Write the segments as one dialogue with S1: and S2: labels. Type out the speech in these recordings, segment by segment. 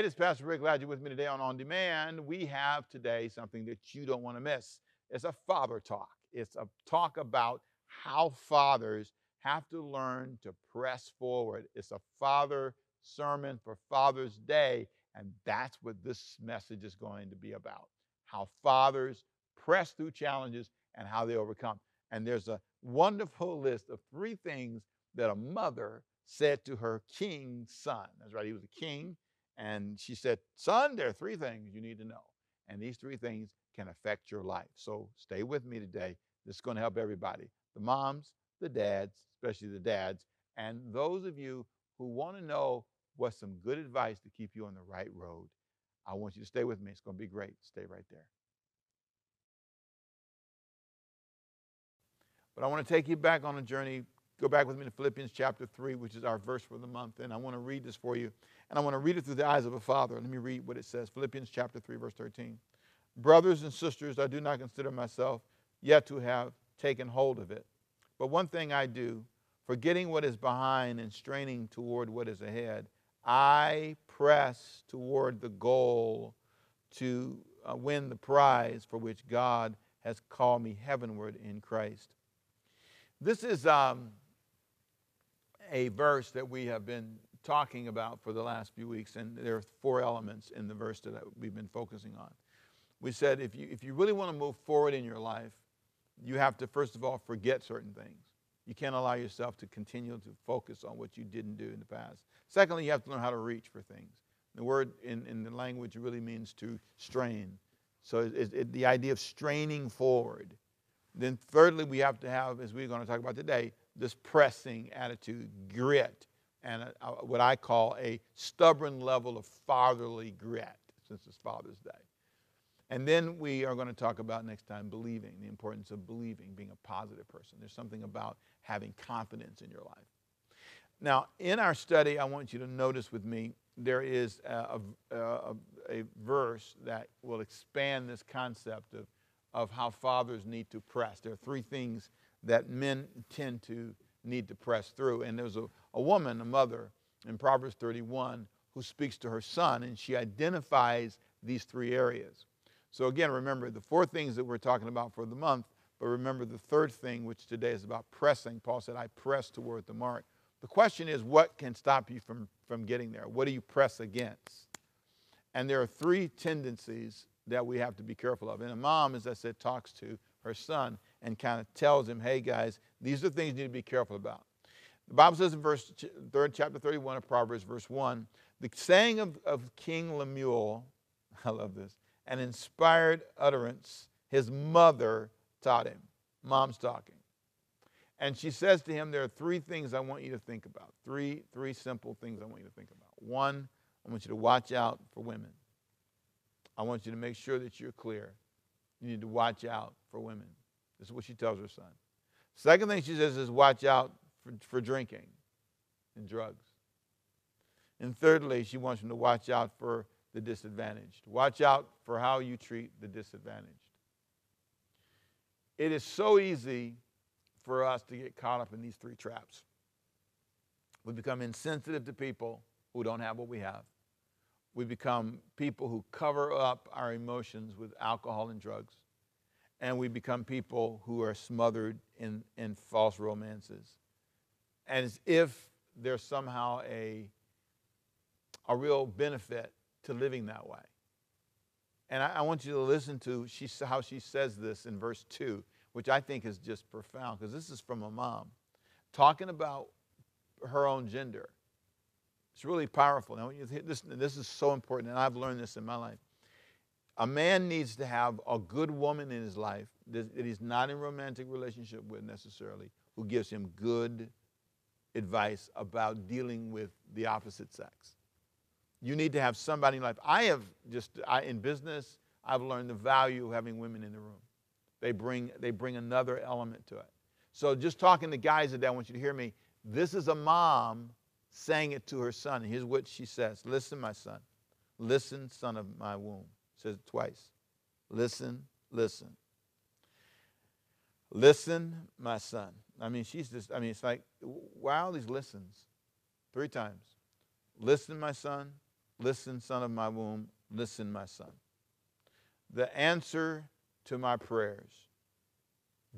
S1: Hey, this is Pastor Rick. Glad you're with me today on On Demand. We have today something that you don't want to miss. It's a father talk. It's a talk about how fathers have to learn to press forward. It's a father sermon for Father's Day, and that's what this message is going to be about. How fathers press through challenges and how they overcome. And there's a wonderful list of three things that a mother said to her king son. That's right, he was a king and she said, Son, there are three things you need to know. And these three things can affect your life. So stay with me today. This is going to help everybody the moms, the dads, especially the dads, and those of you who want to know what's some good advice to keep you on the right road. I want you to stay with me. It's going to be great. Stay right there. But I want to take you back on a journey. Go back with me to Philippians chapter 3, which is our verse for the month. And I want to read this for you. And I want to read it through the eyes of a father. Let me read what it says Philippians chapter 3, verse 13. Brothers and sisters, I do not consider myself yet to have taken hold of it. But one thing I do, forgetting what is behind and straining toward what is ahead, I press toward the goal to uh, win the prize for which God has called me heavenward in Christ. This is um, a verse that we have been talking about for the last few weeks, and there are four elements in the verse that we've been focusing on. We said if you, if you really want to move forward in your life, you have to, first of all, forget certain things. You can't allow yourself to continue to focus on what you didn't do in the past. Secondly, you have to learn how to reach for things. The word in, in the language really means to strain. So it, it, the idea of straining forward. Then, thirdly, we have to have, as we're going to talk about today, this pressing attitude, grit, and a, a, what I call a stubborn level of fatherly grit, since it's Father's Day. And then we are going to talk about next time believing, the importance of believing, being a positive person. There's something about having confidence in your life. Now, in our study, I want you to notice with me there is a, a, a verse that will expand this concept of, of how fathers need to press. There are three things that men tend to need to press through. And there's a, a woman, a mother, in Proverbs 31 who speaks to her son, and she identifies these three areas. So, again, remember the four things that we're talking about for the month, but remember the third thing, which today is about pressing. Paul said, I press toward the mark. The question is, what can stop you from, from getting there? What do you press against? And there are three tendencies that we have to be careful of. And a mom, as I said, talks to her son and kind of tells him, hey guys, these are things you need to be careful about. The Bible says in verse third chapter 31 of Proverbs, verse 1, the saying of, of King Lemuel, I love this, an inspired utterance his mother taught him. Mom's talking. And she says to him, There are three things I want you to think about. Three, three simple things I want you to think about. One, I want you to watch out for women. I want you to make sure that you're clear. You need to watch out for women. This is what she tells her son. Second thing she says is watch out for, for drinking and drugs. And thirdly, she wants him to watch out for the disadvantaged. Watch out for how you treat the disadvantaged. It is so easy for us to get caught up in these three traps. We become insensitive to people who don't have what we have. We become people who cover up our emotions with alcohol and drugs and we become people who are smothered in, in false romances. As if there's somehow a, a real benefit to living that way. And I, I want you to listen to she, how she says this in verse 2, which I think is just profound, because this is from a mom talking about her own gender. It's really powerful. Now, this, this is so important, and I've learned this in my life. A man needs to have a good woman in his life that he's not in romantic relationship with necessarily, who gives him good advice about dealing with the opposite sex. You need to have somebody in life. I have just I, in business, I've learned the value of having women in the room. They bring they bring another element to it. So just talking to guys today, I want you to hear me. This is a mom saying it to her son. Here's what she says: Listen, my son. Listen, son of my womb says it twice. Listen, listen. Listen, my son. I mean, she's just, I mean, it's like, all these listens? Three times. Listen, my son. Listen, son of my womb. Listen, my son. The answer to my prayers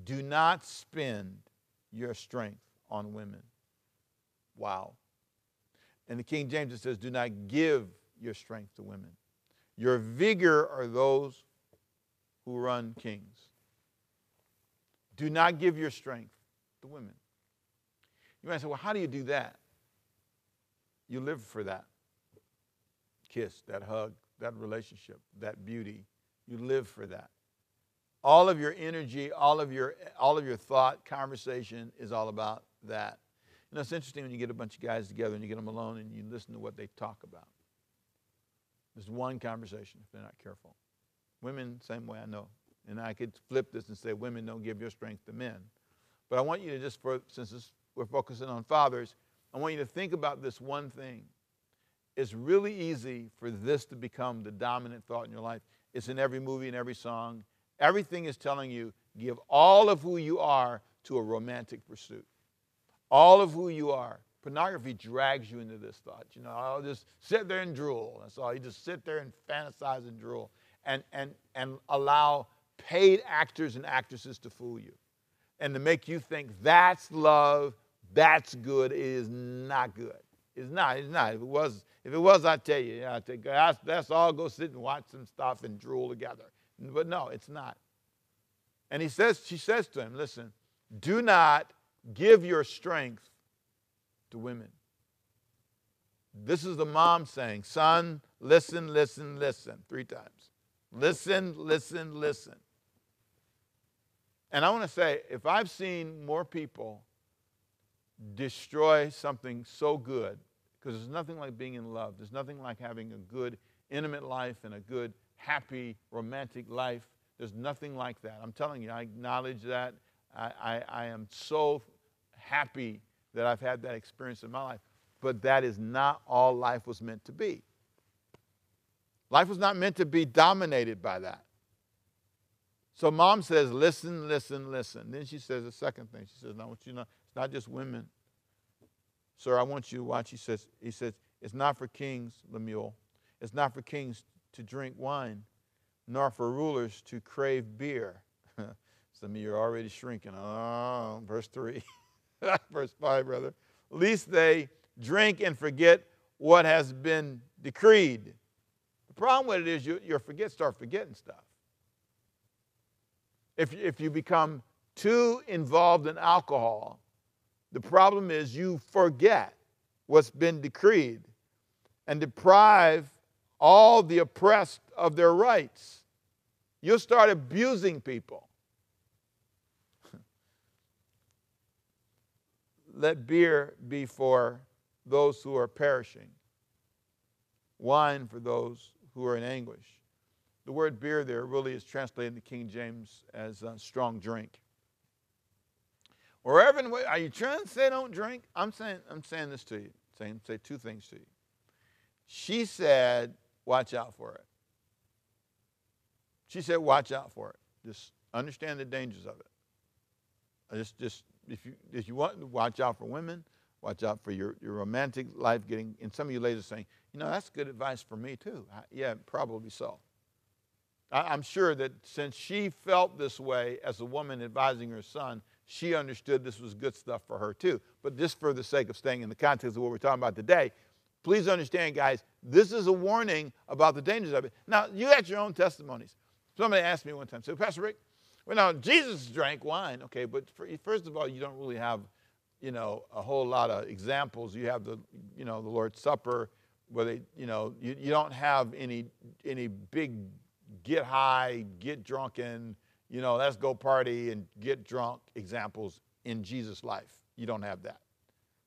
S1: do not spend your strength on women. Wow. And the King James says, do not give your strength to women. Your vigor are those who run kings. Do not give your strength to women. You might say, well, how do you do that? You live for that kiss, that hug, that relationship, that beauty. You live for that. All of your energy, all of your, all of your thought, conversation is all about that. You know, it's interesting when you get a bunch of guys together and you get them alone and you listen to what they talk about. There's one conversation if they're not careful. Women, same way I know. And I could flip this and say, women don't give your strength to men. But I want you to just, for, since we're focusing on fathers, I want you to think about this one thing. It's really easy for this to become the dominant thought in your life. It's in every movie and every song. Everything is telling you give all of who you are to a romantic pursuit. All of who you are. Pornography drags you into this thought. You know, I'll just sit there and drool. That's all. You just sit there and fantasize and drool and, and, and allow paid actors and actresses to fool you and to make you think that's love, that's good. It is not good. It's not. It's not. If it was, if it was, I'd tell you. Yeah, I'd take, that's, that's all. Go sit and watch some stuff and drool together. But no, it's not. And he says, she says to him, listen, do not give your strength to women. This is the mom saying, son, listen, listen, listen, three times. Listen, listen, listen. And I want to say, if I've seen more people destroy something so good, because there's nothing like being in love, there's nothing like having a good, intimate life and a good, happy, romantic life. There's nothing like that. I'm telling you, I acknowledge that. I, I, I am so happy that I've had that experience in my life. But that is not all life was meant to be. Life was not meant to be dominated by that. So mom says, listen, listen, listen. Then she says the second thing. She says, no, I want you to know, it's not just women. Sir, I want you to watch. He says, he says, it's not for kings, Lemuel. It's not for kings to drink wine, nor for rulers to crave beer. Some of you are already shrinking. Oh, verse 3. verse 5, brother. Least they drink and forget what has been decreed. The problem with it is you, you forget, start forgetting stuff. If, if you become too involved in alcohol, the problem is you forget what's been decreed and deprive all the oppressed of their rights. You'll start abusing people. Let beer be for those who are perishing, wine for those who are in anguish. The word beer there really is translated in the King James as uh, strong drink. Wherever, are you trying to say don't drink? I'm saying, I'm saying this to you, saying, say two things to you. She said, watch out for it. She said, watch out for it. Just understand the dangers of it. Just, just if you, if you want to watch out for women, watch out for your, your romantic life getting, and some of you ladies are saying, you know, that's good advice for me too. Yeah, probably so. I'm sure that since she felt this way as a woman advising her son, she understood this was good stuff for her too. But just for the sake of staying in the context of what we're talking about today, please understand, guys, this is a warning about the dangers of it. Now, you had your own testimonies. Somebody asked me one time, so Pastor Rick, well, now Jesus drank wine, okay, but first of all, you don't really have, you know, a whole lot of examples. You have the, you know, the Lord's Supper, where they, you know, you, you don't have any any big get high, get drunken, you know, let's go party and get drunk examples in Jesus' life. You don't have that.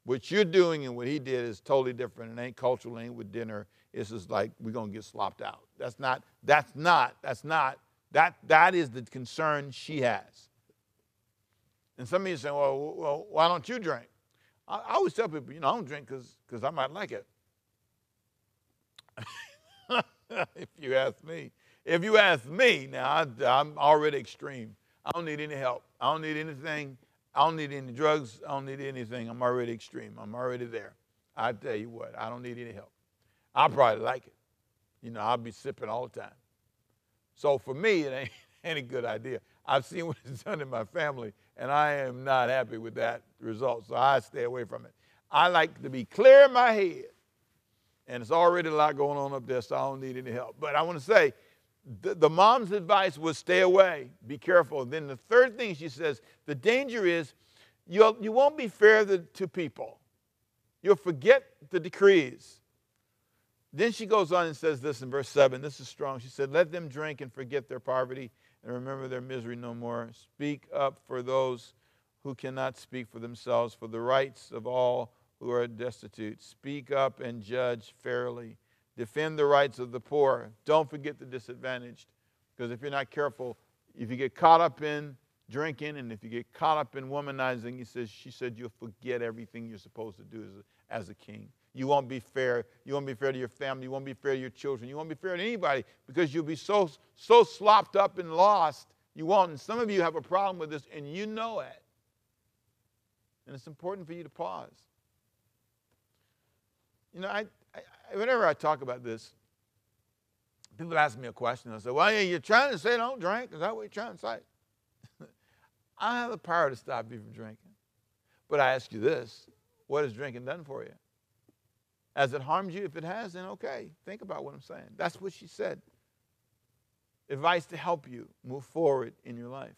S1: What you're doing and what he did is totally different. It ain't cultural, it ain't with dinner. It's just like we're gonna get slopped out. That's not, that's not, that's not, that that is the concern she has. And some of you say, well, well why don't you drink? I, I always tell people, you know, I don't drink because I might like it. if you ask me. If you ask me, now I, am already extreme. I don't need any help. I don't need anything. I don't need any drugs. I don't need anything. I'm already extreme. I'm already there. I tell you what, I don't need any help. I probably like it. You know, I'll be sipping all the time. So for me, it ain't, any good idea. I've seen what it's done in my family, and I am not happy with that result, so I stay away from it. I like to be clear in my head, and it's already a lot going on up there, so I don't need any help. But I want to say, the, the mom's advice was stay away, be careful. Then the third thing she says, the danger is you'll, you won't be fair to, to people. You'll forget the decrees. Then she goes on and says this in verse 7. This is strong. She said, Let them drink and forget their poverty and remember their misery no more. Speak up for those who cannot speak for themselves, for the rights of all who are destitute. Speak up and judge fairly. Defend the rights of the poor. Don't forget the disadvantaged. Because if you're not careful, if you get caught up in drinking and if you get caught up in womanizing, he says, she said, you'll forget everything you're supposed to do as a, as a king. You won't be fair. You won't be fair to your family. You won't be fair to your children. You won't be fair to anybody because you'll be so, so slopped up and lost. You won't. And some of you have a problem with this and you know it. And it's important for you to pause. You know, I, I, whenever I talk about this, people ask me a question. I say, well, yeah, you're trying to say don't drink. Is that what you're trying to say? I don't have the power to stop you from drinking. But I ask you this what has drinking done for you? Has it harmed you? If it has, then okay. Think about what I'm saying. That's what she said. Advice to help you move forward in your life.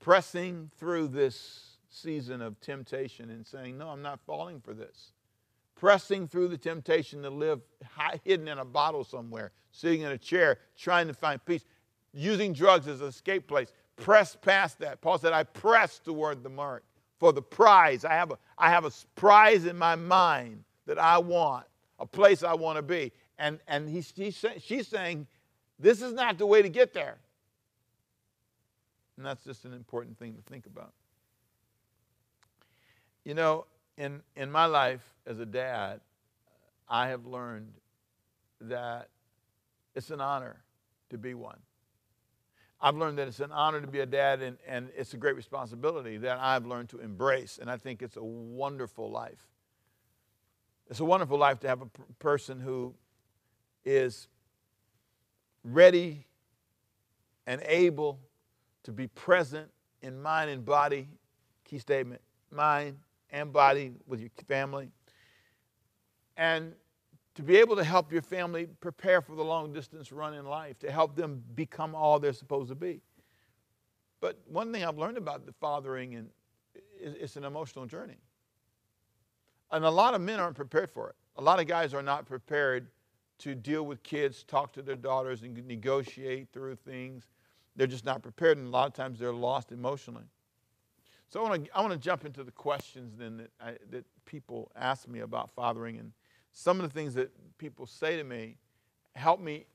S1: Pressing through this season of temptation and saying, No, I'm not falling for this. Pressing through the temptation to live hidden in a bottle somewhere, sitting in a chair, trying to find peace, using drugs as an escape place. Press past that. Paul said, I press toward the mark for the prize. I have a, I have a prize in my mind that I want, a place I want to be. And, and he's, he's, she's saying, this is not the way to get there. And that's just an important thing to think about. You know, in, in my life as a dad, I have learned that it's an honor to be one. I've learned that it's an honor to be a dad, and, and it's a great responsibility that I've learned to embrace. And I think it's a wonderful life. It's a wonderful life to have a person who is ready and able to be present in mind and body. Key statement mind and body with your family. And to be able to help your family prepare for the long distance run in life, to help them become all they're supposed to be. But one thing I've learned about the fathering and it's an emotional journey. And a lot of men aren't prepared for it. A lot of guys are not prepared to deal with kids, talk to their daughters, and negotiate through things. They're just not prepared, and a lot of times they're lost emotionally. So I want to I jump into the questions then that I, that people ask me about fathering, and some of the things that people say to me help me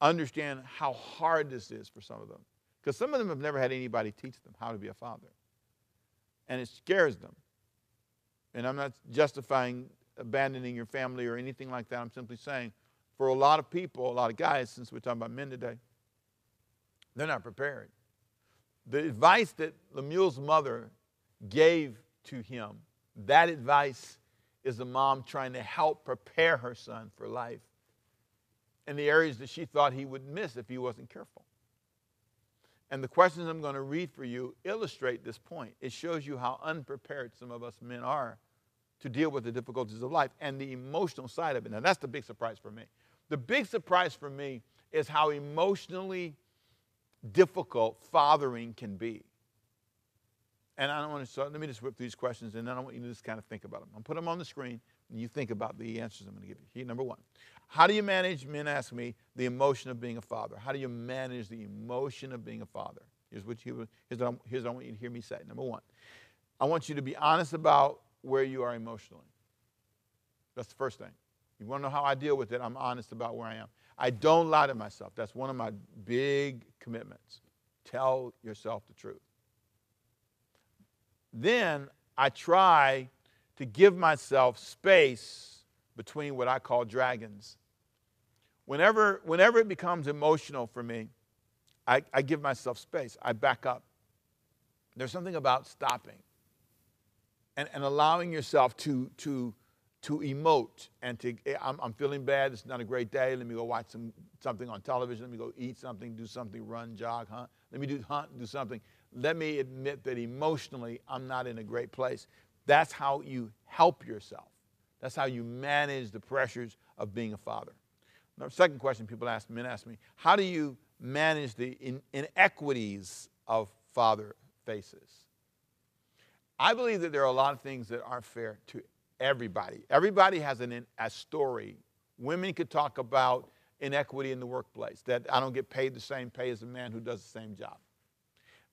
S1: understand how hard this is for some of them, because some of them have never had anybody teach them how to be a father, and it scares them. And I'm not justifying abandoning your family or anything like that. I'm simply saying for a lot of people, a lot of guys, since we're talking about men today, they're not prepared. The advice that Lemuel's mother gave to him, that advice is a mom trying to help prepare her son for life in the areas that she thought he would miss if he wasn't careful. And the questions I'm going to read for you illustrate this point. It shows you how unprepared some of us men are to deal with the difficulties of life and the emotional side of it. Now, that's the big surprise for me. The big surprise for me is how emotionally difficult fathering can be. And I don't want to let me just whip through these questions and then I want you to just kind of think about them. I'll put them on the screen and you think about the answers I'm going to give you. Here, number one. How do you manage, men ask me, the emotion of being a father? How do you manage the emotion of being a father? Here's what, you, here's what, here's what I want you to hear me say. Number one, I want you to be honest about where you are emotionally. That's the first thing. You want to know how I deal with it? I'm honest about where I am. I don't lie to myself. That's one of my big commitments. Tell yourself the truth. Then I try to give myself space between what I call dragons. Whenever, whenever it becomes emotional for me, I, I give myself space. I back up. There's something about stopping and, and allowing yourself to, to to emote and to, I'm, I'm, feeling bad, it's not a great day, let me go watch some, something on television, let me go eat something, do something, run, jog, hunt, let me do hunt, do something. Let me admit that emotionally I'm not in a great place. That's how you help yourself. That's how you manage the pressures of being a father. Now, second question people ask, men ask me, how do you manage the in, inequities of father faces? I believe that there are a lot of things that aren't fair to everybody. Everybody has an, a story. Women could talk about inequity in the workplace, that I don't get paid the same pay as a man who does the same job.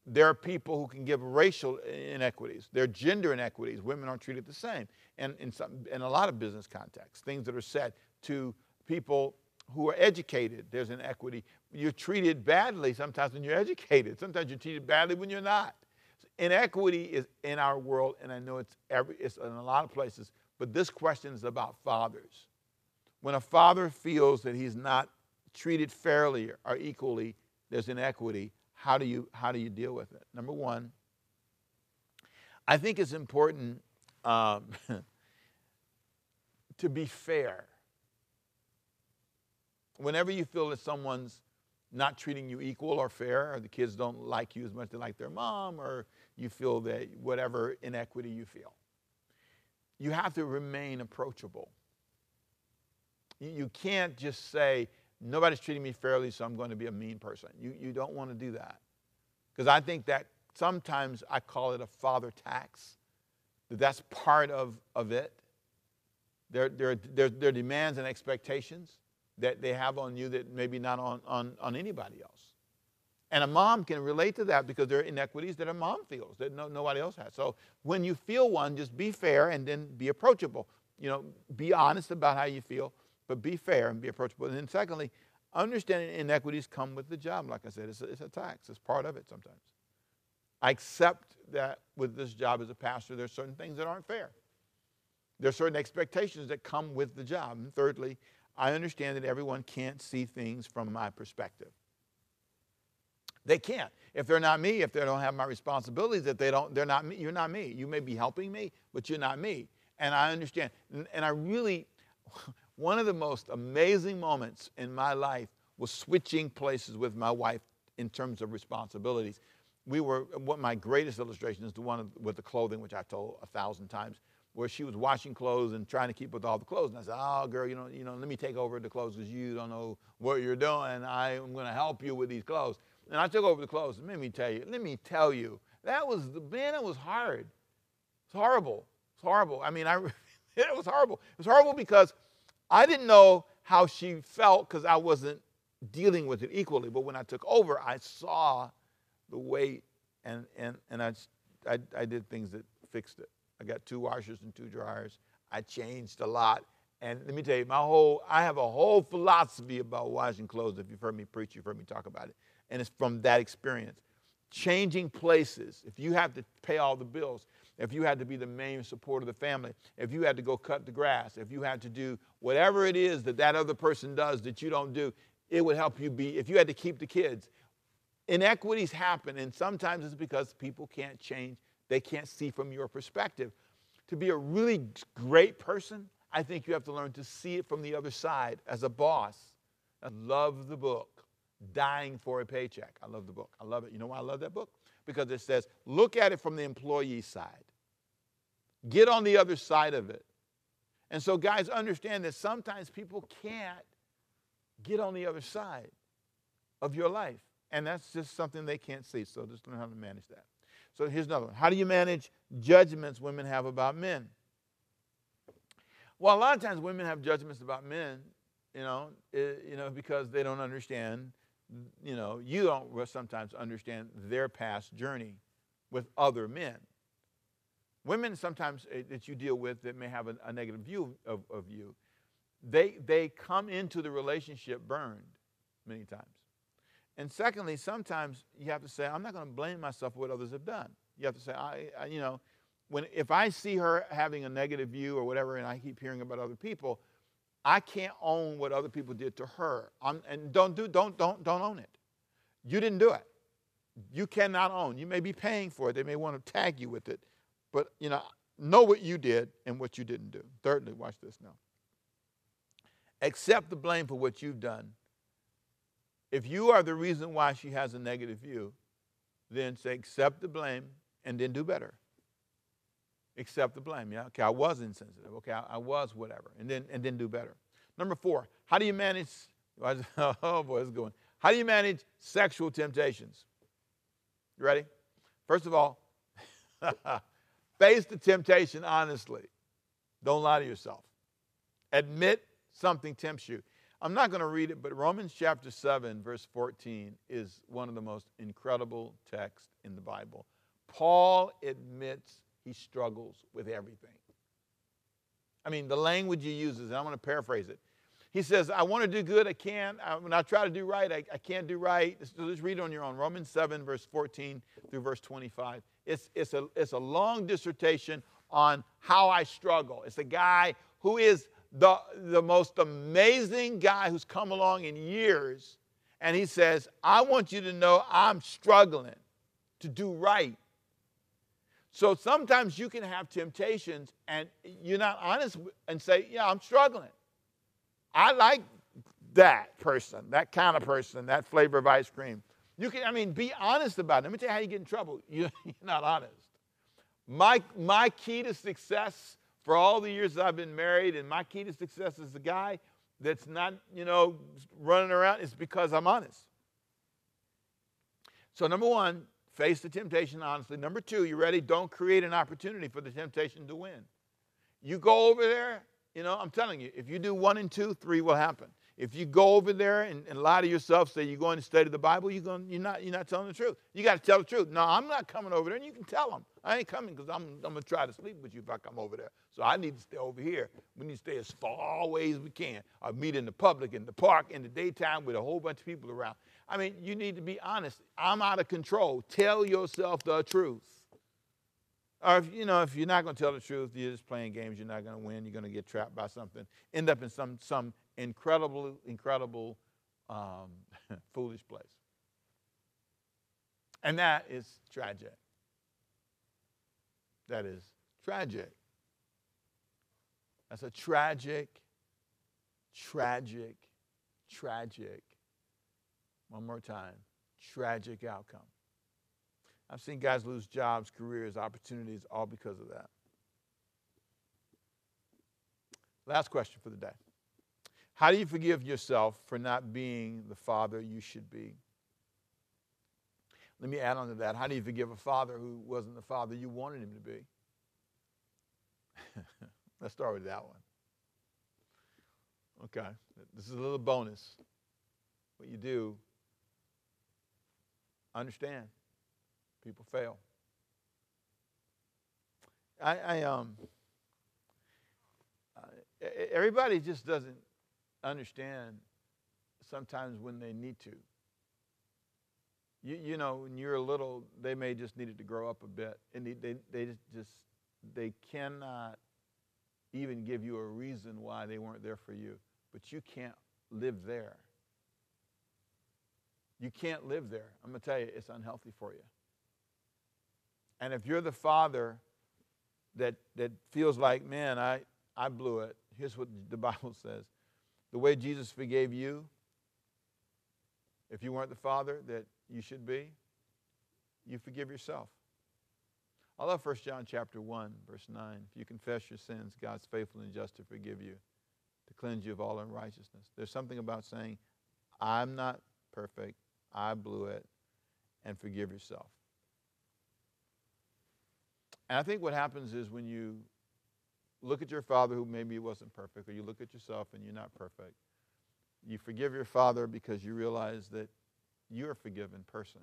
S1: There are people who can give racial inequities. There are gender inequities. Women aren't treated the same. And in, some, in a lot of business contexts, things that are said to people who are educated, there's an equity. You're treated badly sometimes when you're educated. Sometimes you're treated badly when you're not. Inequity is in our world, and I know it's, every, it's in a lot of places, but this question is about fathers. When a father feels that he's not treated fairly or equally, there's inequity, how do you, how do you deal with it? Number one, I think it's important um, to be fair. Whenever you feel that someone's not treating you equal or fair, or the kids don't like you as much as they like their mom, or you feel that whatever inequity you feel. You have to remain approachable. You can't just say, nobody's treating me fairly, so I'm going to be a mean person. You, you don't want to do that. Because I think that sometimes I call it a father tax, that that's part of, of it. There, there, there, are demands and expectations that they have on you that maybe not on, on, on anybody else. And a mom can relate to that because there are inequities that a mom feels that no, nobody else has. So when you feel one, just be fair and then be approachable. You know, be honest about how you feel, but be fair and be approachable. And then secondly, understanding inequities come with the job. Like I said, it's a, it's a tax. It's part of it sometimes. I accept that with this job as a pastor, there are certain things that aren't fair. There are certain expectations that come with the job. And thirdly, I understand that everyone can't see things from my perspective. They can't. If they're not me, if they don't have my responsibilities, if they don't, they're not me, you're not me. You may be helping me, but you're not me. And I understand. And, and I really, one of the most amazing moments in my life was switching places with my wife in terms of responsibilities. We were, what my greatest illustration is the one with the clothing, which I told a thousand times, where she was washing clothes and trying to keep with all the clothes. And I said, oh, girl, you know, you know let me take over the clothes because you don't know what you're doing. I'm going to help you with these clothes. And I took over the clothes. Let me tell you, let me tell you, that was, the man, it was hard. It's horrible. It's horrible. I mean, I, it was horrible. It was horrible because I didn't know how she felt because I wasn't dealing with it equally. But when I took over, I saw the weight and, and, and I, I, I did things that fixed it. I got two washers and two dryers. I changed a lot. And let me tell you, my whole, I have a whole philosophy about washing clothes. If you've heard me preach, you've heard me talk about it and it's from that experience. Changing places, if you have to pay all the bills, if you had to be the main support of the family, if you had to go cut the grass, if you had to do whatever it is that that other person does that you don't do, it would help you be, if you had to keep the kids. Inequities happen, and sometimes it's because people can't change, they can't see from your perspective. To be a really great person, I think you have to learn to see it from the other side as a boss. I love the book dying for a paycheck. I love the book. I love it. You know why I love that book? Because it says, look at it from the employee side. Get on the other side of it. And so, guys, understand that sometimes people can't get on the other side of your life. And that's just something they can't see. So just learn how to manage that. So here's another one. How do you manage judgments women have about men? Well, a lot of times women have judgments about men, you know, it, you know, because they don't understand you know, you don't sometimes understand their past journey with other men. Women sometimes eh, that you deal with that may have a, a negative view of, of you, they, they come into the relationship burned many times. And secondly, sometimes you have to say, I'm not going to blame myself for what others have done. You have to say, I, I, you know, when, if I see her having a negative view or whatever, and I keep hearing about other people, I can't own what other people did to her. I'm, and don't do, don't, don't, don't own it. You didn't do it. You cannot own. You may be paying for it. They may want to tag you with it. But, you know, know what you did and what you didn't do. Thirdly, watch this now. Accept the blame for what you've done. If you are the reason why she has a negative view, then say, accept the blame and then do better. Accept the blame. Yeah, okay, I was insensitive. Okay, I, I was whatever. And then and then do better. Number four, how do you manage? Oh boy, it's going. How do you manage sexual temptations? You ready? First of all, face the temptation honestly. Don't lie to yourself. Admit something tempts you. I'm not going to read it, but Romans chapter 7, verse 14 is one of the most incredible texts in the Bible. Paul admits he struggles with everything. I mean, the language he uses, and I'm going to paraphrase it. He says, I want to do good, I can't. When I try to do right, I, I can't do right. So just read it on your own. Romans 7, verse 14 through verse 25. It's, it's, a, it's a long dissertation on how I struggle. It's a guy who is the, the most amazing guy who's come along in years. And he says, I want you to know I'm struggling to do right. So sometimes you can have temptations and you're not honest and say, Yeah, I'm struggling. I like that person, that kind of person, that flavor of ice cream. You can, I mean, be honest about it. Let me tell you how you get in trouble. You're not honest. My, my key to success for all the years I've been married, and my key to success is the guy that's not, you know, running around, is because I'm honest. So, number one, face the temptation honestly. Number two, you ready? Don't create an opportunity for the temptation to win. You go over there, you know, I'm telling you, if you do one and two, three will happen. If you go over there and, and lie to yourself, say you're going to study the Bible, you're, going, you're, not, you're not telling the truth. You got to tell the truth. No, I'm not coming over there, and you can tell them. I ain't coming because I'm, I'm going to try to sleep with you if I come over there. So I need to stay over here. We need to stay as far away as we can. Or meet in the public, in the park, in the daytime with a whole bunch of people around. I mean, you need to be honest. I'm out of control. Tell yourself the truth. Or if you know, if you're not going to tell the truth, you're just playing games. You're not going to win. You're going to get trapped by something. End up in some some incredible, incredible, um, foolish place. And that is tragic. That is tragic. That's a tragic, tragic, tragic. One more time. Tragic outcome. I've seen guys lose jobs, careers, opportunities, all because of that. Last question for the day. How do you forgive yourself for not being the father you should be? Let me add on to that. How do you forgive a father who wasn't the father you wanted him to be? Let's start with that one. Okay, this is a little bonus. What you do, understand people fail. I, I um, everybody just doesn't understand sometimes when they need to. You, you know, when you're little, they may just needed to grow up a bit, and they, they, they just they cannot even give you a reason why they weren't there for you. But you can't live there. You can't live there. I'm going to tell you, it's unhealthy for you. And if you're the father that, that feels like, man, I, I blew it, here's what the Bible says the way Jesus forgave you, if you weren't the father that you should be, you forgive yourself. I love 1 John chapter 1, verse 9. If you confess your sins, God's faithful and just to forgive you, to cleanse you of all unrighteousness. There's something about saying, I'm not perfect, I blew it, and forgive yourself. And I think what happens is when you look at your father who maybe wasn't perfect, or you look at yourself and you're not perfect. You forgive your father because you realize that you're a forgiven person.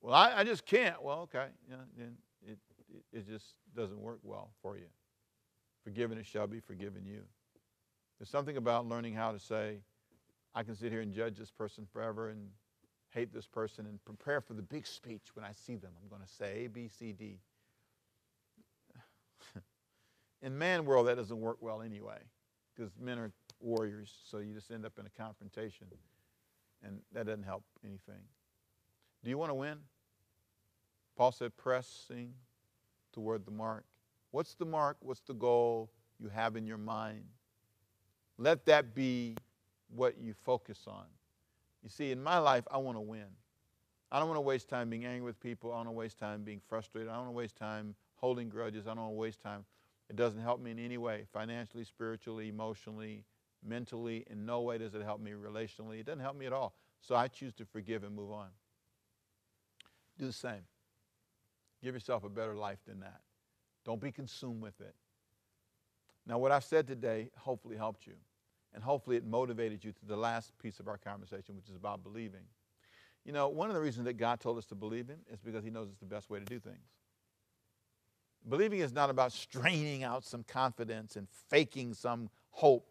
S1: Well, I, I just can't. Well, okay. Yeah, then it, it, it just doesn't work well for you. Forgiven it shall be forgiven you. There's something about learning how to say, I can sit here and judge this person forever and hate this person and prepare for the big speech when I see them. I'm going to say A, B, C, D in man world, that doesn't work well anyway, because men are warriors, so you just end up in a confrontation, and that doesn't help anything. Do you want to win? Paul said, pressing toward the mark. What's the mark? What's the goal you have in your mind? Let that be what you focus on. You see, in my life, I want to win. I don't want to waste time being angry with people. I don't want to waste time being frustrated. I don't want to waste time holding grudges. I don't want to waste time. It doesn't help me in any way, financially, spiritually, emotionally, mentally. In no way does it help me relationally. It doesn't help me at all. So I choose to forgive and move on. Do the same. Give yourself a better life than that. Don't be consumed with it. Now, what I've said today hopefully helped you. And hopefully it motivated you to the last piece of our conversation, which is about believing. You know, one of the reasons that God told us to believe Him is because He knows it's the best way to do things. Believing is not about straining out some confidence and faking some hope.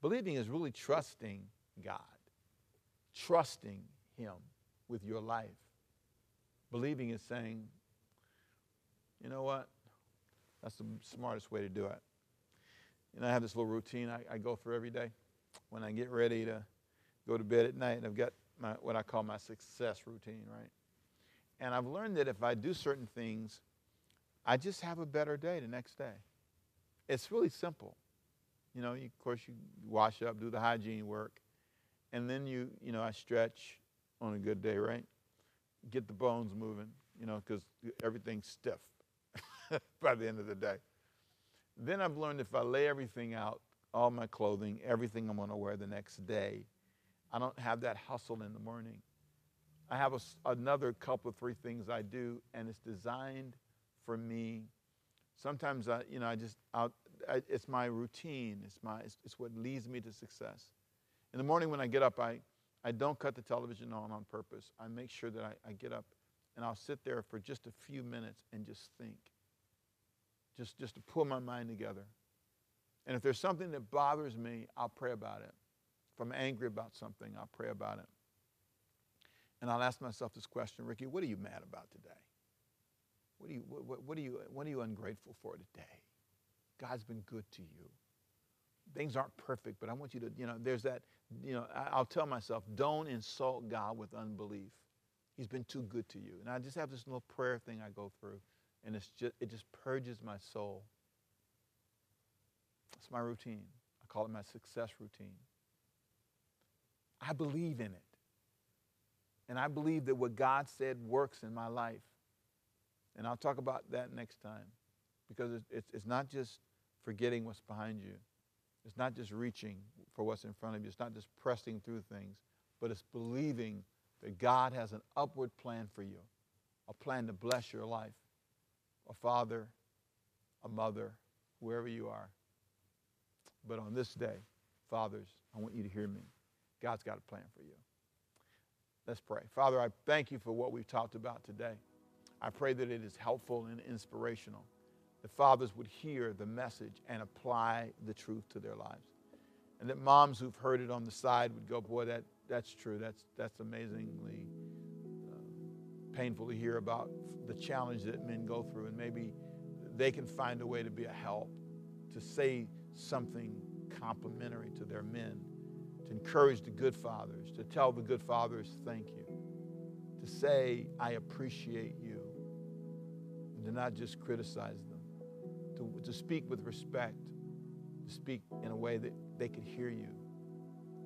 S1: Believing is really trusting God, trusting Him with your life. Believing is saying, you know what? That's the smartest way to do it. And I have this little routine I, I go through every day when I get ready to go to bed at night, and I've got my, what I call my success routine, right? And I've learned that if I do certain things, I just have a better day the next day. It's really simple. You know, you, of course, you wash up, do the hygiene work, and then you, you know, I stretch on a good day, right? Get the bones moving, you know, because everything's stiff by the end of the day. Then I've learned if I lay everything out, all my clothing, everything I'm going to wear the next day, I don't have that hustle in the morning. I have a, another couple of three things I do, and it's designed for me. Sometimes I, you know, I just, I, it's my routine. It's my, it's, it's, what leads me to success. In the morning when I get up, I, I don't cut the television on on purpose. I make sure that I, I get up and I'll sit there for just a few minutes and just think. Just, just to pull my mind together. And if there's something that bothers me, I'll pray about it. If I'm angry about something, I'll pray about it. And I'll ask myself this question, Ricky, what are you mad about today? What are you, what, what, are you, what are you ungrateful for today? God's been good to you. Things aren't perfect, but I want you to, you know, there's that, you know, I'll tell myself, don't insult God with unbelief. He's been too good to you. And I just have this little prayer thing I go through, and it's just, it just purges my soul. It's my routine. I call it my success routine. I believe in it. And I believe that what God said works in my life. And I'll talk about that next time because it's, it's, not just forgetting what's behind you, it's not just reaching for what's in front of you, it's not just pressing through things, but it's believing that God has an upward plan for you, a plan to bless your life. A father, a mother, wherever you are. But on this day, fathers, I want you to hear me. God's got a plan for you. Let's pray. Father, I thank you for what we've talked about today. I pray that it is helpful and inspirational. That fathers would hear the message and apply the truth to their lives. And that moms who've heard it on the side would go, boy, that, that's true. That's, that's amazingly uh, painful to hear about the challenge that men go through. And maybe they can find a way to be a help, to say something complimentary to their men to encourage the good fathers, to tell the good fathers, thank you, to say, I appreciate you, to not just criticize them, to, to speak with respect, to speak in a way that they could hear you.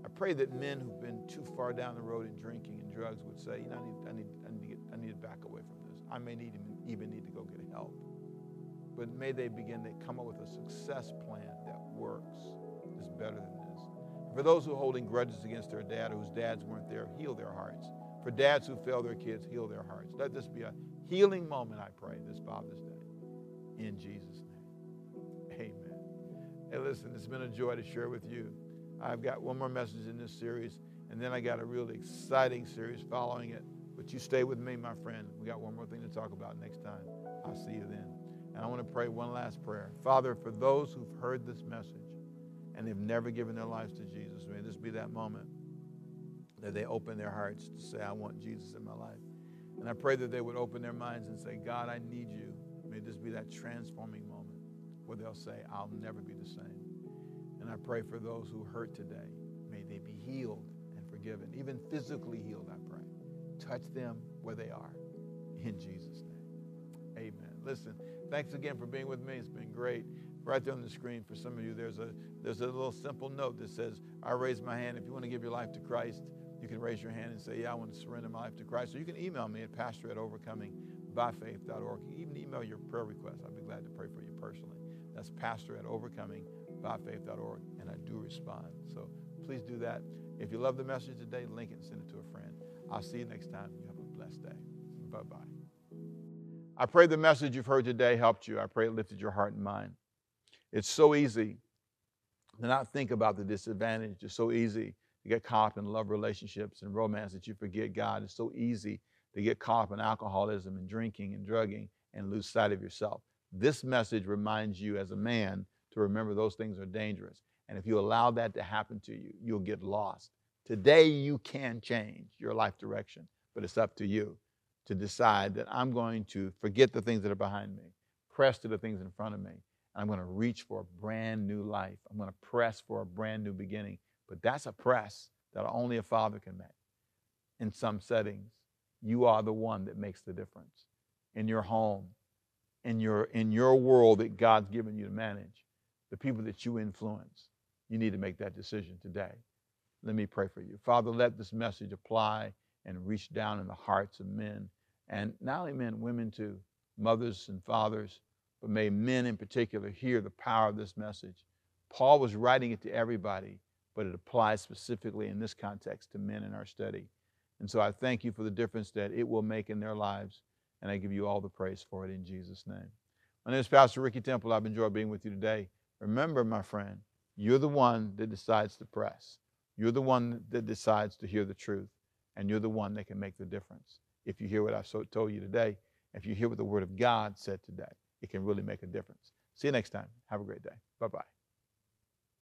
S1: I pray that men who've been too far down the road in drinking and drugs would say, you know, I need, I need, I need, to, get, I need to back away from this. I may need, even need to go get help. But may they begin to come up with a success plan that works, is better than this. for those who are holding grudges against their dad, or whose dads weren't there, heal their hearts. For dads who fail their kids, heal their hearts. Let this be a healing moment, I pray, this Father's Day. In Jesus' name. Amen. Hey, listen, it's been a joy to share with you. I've got one more message in this series, and then I got a really exciting series following it. But you stay with me, my friend. We got one more thing to talk about next time. I'll see you then. And I want to pray one last prayer. Father, for those who've heard this message, and they've never given their lives to Jesus, may this be that moment that they open their hearts to say, I want Jesus in my life. And I pray that they would open their minds and say, God, I need you. May this be that transforming moment where they'll say, I'll never be the same. And I pray for those who hurt today. May they be healed and forgiven, even physically healed, I pray. Touch them where they are. In Jesus' name. Amen. Listen, thanks again for being with me. It's been great. Right there on the screen for some of you, there's a there's a little simple note that says, I raise my hand. If you want to give your life to Christ, you can raise your hand and say, Yeah, I want to surrender my life to Christ. Or you can email me at pastor at overcomingbyfaith.org. You can even email your prayer request. I'd be glad to pray for you personally. That's pastor at overcomingbyfaith.org. And I do respond. So please do that. If you love the message today, link it and send it to a friend. I'll see you next time. You have a blessed day. Bye bye. I pray the message you've heard today helped you. I pray it lifted your heart and mind. It's so easy to not think about the disadvantage. It's so easy to get caught up in love relationships and romance that you forget God. It's so easy to get caught up in alcoholism and drinking and drugging and lose sight of yourself. This message reminds you as a man to remember those things are dangerous. And if you allow that to happen to you, you'll get lost. Today, you can change your life direction, but it's up to you to decide that I'm going to forget the things that are behind me, press to the things in front of me. And I'm going to reach for a brand new life. I'm going to press for a brand new beginning. But that's a press that only a father can make. In some settings, you are the one that makes the difference. In your home, in your, in your world that God's given you to manage, the people that you influence, you need to make that decision today. Let me pray for you. Father, let this message apply and reach down in the hearts of men, and not only men, women too, mothers and fathers, but may men in particular hear the power of this message. Paul was writing it to everybody, but it applies specifically in this context to men in our study. And so I thank you for the difference that it will make in their lives, and I give you all the praise for it in Jesus' name. My name is Pastor Ricky Temple. I've enjoyed being with you today. Remember, my friend, you're the one that decides to press. You're the one that decides to hear the truth, and you're the one that can make the difference. If you hear what I've so told you today, if you hear what the Word of God said today, it can really make a difference. See you next time. Have a great day. Bye bye.